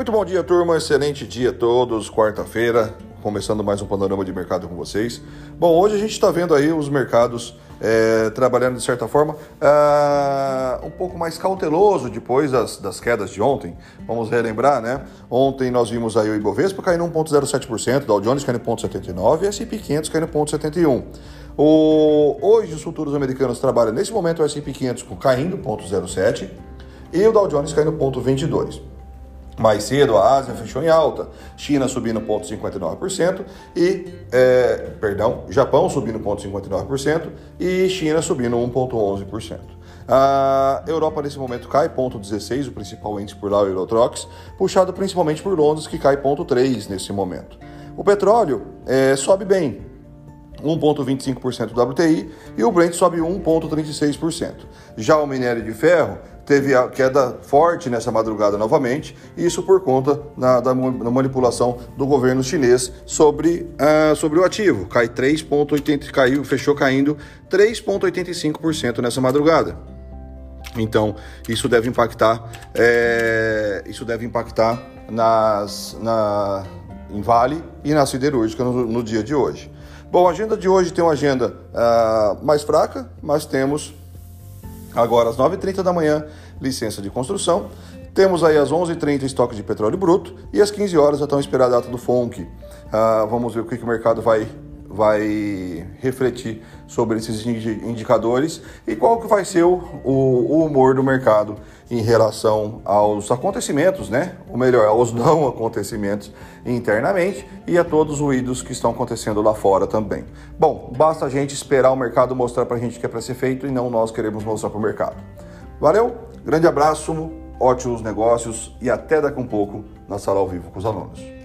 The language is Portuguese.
Muito bom dia, turma. Excelente dia a todos. Quarta-feira, começando mais um panorama de mercado com vocês. Bom, hoje a gente está vendo aí os mercados é, trabalhando de certa forma uh, um pouco mais cauteloso depois das, das, quedas de ontem. Vamos relembrar, né? Ontem nós vimos aí o Ibovespa caindo 1,07%, Dow Jones caindo 0,79% e S&P 500 caindo 0,71%. O, hoje os futuros americanos trabalham nesse momento o S&P 500 caindo 0,07% e o Dow Jones caindo 0,22%. Mais cedo, a Ásia fechou em alta, China subindo 0,59% e, é, perdão, Japão subindo 0,59% e China subindo 1,11%. A Europa nesse momento cai 0,16, o principal índice por lá, o Eurotrox, puxado principalmente por Londres, que cai 0,3 nesse momento. O petróleo é, sobe bem, 1,25% do WTI e o Brent sobe 1,36%. Já o minério de ferro teve a queda forte nessa madrugada novamente, isso por conta da, da, da manipulação do governo chinês sobre, uh, sobre o ativo. Cai 3,80, caiu, fechou caindo 3,85% nessa madrugada. Então, isso deve impactar, é, isso deve impactar nas, na, em Vale e na siderúrgica no, no dia de hoje. Bom, a agenda de hoje tem uma agenda uh, mais fraca, mas temos agora às 9h30 da manhã licença de construção. Temos aí às 11h30 estoque de petróleo bruto e às 15 horas já estão esperada a data do FONC. Uh, vamos ver o que, que o mercado vai vai refletir sobre esses indicadores e qual que vai ser o, o, humor do mercado em relação aos acontecimentos, né? Ou melhor, aos não acontecimentos internamente e a todos os ruídos que estão acontecendo lá fora também. Bom, basta a gente esperar o mercado mostrar para a gente o que é para ser feito e não nós queremos mostrar para o mercado. Valeu, grande abraço, ótimos negócios e até daqui a um pouco na sala ao vivo com os alunos.